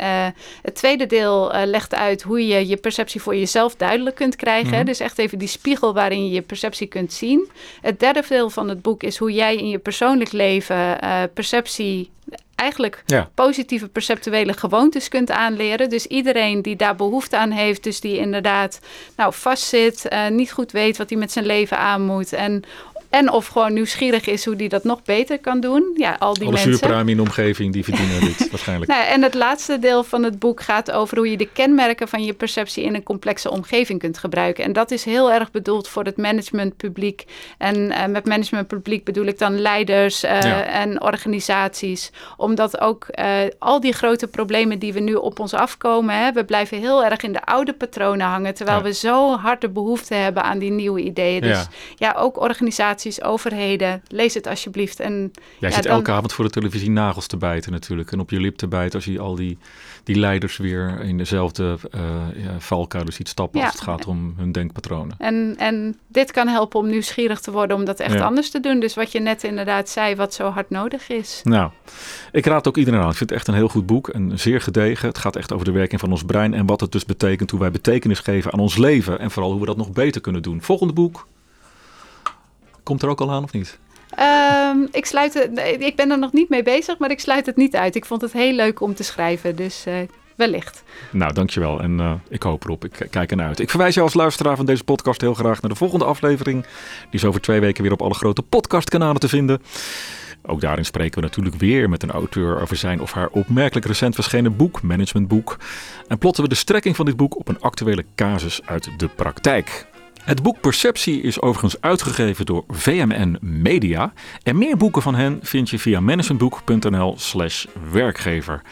het tweede deel legt uit hoe je je perceptie voor jezelf duidelijk kunt krijgen. Mm Dus echt even die spiegel waarin je je perceptie kunt zien. Het derde deel van het boek is hoe jij in je persoonlijk leven uh, perceptie eigenlijk positieve perceptuele gewoontes kunt aanleren. Dus iedereen die daar behoefte aan heeft, dus die inderdaad nou, vastzit, uh, niet goed weet wat hij met zijn leven aan moet en en of gewoon nieuwsgierig is hoe die dat nog beter kan doen. Ja, al die Alle mensen. zuurpruimen in de omgeving, die verdienen dit [laughs] waarschijnlijk. Nou, en het laatste deel van het boek gaat over hoe je de kenmerken van je perceptie in een complexe omgeving kunt gebruiken. En dat is heel erg bedoeld voor het managementpubliek. En uh, met managementpubliek bedoel ik dan leiders uh, en organisaties. Omdat ook uh, al die grote problemen die we nu op ons afkomen, hè, we blijven heel erg in de oude patronen hangen. Terwijl ja. we zo hard de behoefte hebben aan die nieuwe ideeën. Dus ja, ja ook organisaties overheden, lees het alsjeblieft. En, Jij ja, zit elke avond voor de televisie nagels te bijten natuurlijk. En op je lip te bijten als je al die, die leiders weer in dezelfde uh, ja, valkuilen ziet stappen ja. als het gaat om hun denkpatronen. En, en dit kan helpen om nieuwsgierig te worden om dat echt anders te doen. Dus wat je net inderdaad zei, wat zo hard nodig is. Nou, ik raad ook iedereen aan. Ik vind het echt een heel goed boek en zeer gedegen. Het gaat echt over de werking van ons brein en wat het dus betekent hoe wij betekenis geven aan ons leven. En vooral hoe we dat nog beter kunnen doen. Volgende boek, Komt er ook al aan of niet? Um, ik, sluit het, ik ben er nog niet mee bezig, maar ik sluit het niet uit. Ik vond het heel leuk om te schrijven, dus uh, wellicht. Nou, dankjewel en uh, ik hoop erop. Ik kijk ernaar uit. Ik verwijs jou als luisteraar van deze podcast heel graag naar de volgende aflevering. Die is over twee weken weer op alle grote podcastkanalen te vinden. Ook daarin spreken we natuurlijk weer met een auteur over zijn of haar opmerkelijk recent verschenen boek, Managementboek. En plotten we de strekking van dit boek op een actuele casus uit de praktijk. Het boek Perceptie is overigens uitgegeven door VMN Media. En meer boeken van hen vind je via managementboek.nl/slash werkgever.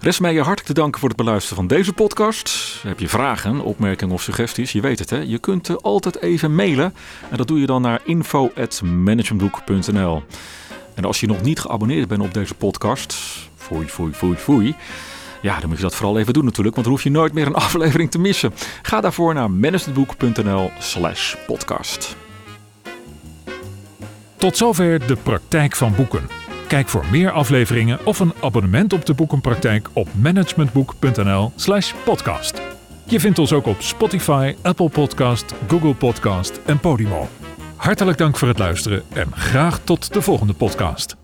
Rest mij je hartelijk te danken voor het beluisteren van deze podcast. Heb je vragen, opmerkingen of suggesties? Je weet het hè, je kunt altijd even mailen. En dat doe je dan naar info.managementboek.nl En als je nog niet geabonneerd bent op deze podcast, foei, foei, foei, foei ja, dan moet je dat vooral even doen natuurlijk, want dan hoef je nooit meer een [laughs] aflevering te missen. Ga daarvoor naar managementboek.nl slash podcast. Tot zover de praktijk van boeken. Kijk voor meer afleveringen of een abonnement op de boekenpraktijk op managementboek.nl slash podcast. Je vindt ons ook op Spotify, Apple Podcast, Google Podcast en Podimo. Hartelijk dank voor het luisteren en graag tot de volgende podcast.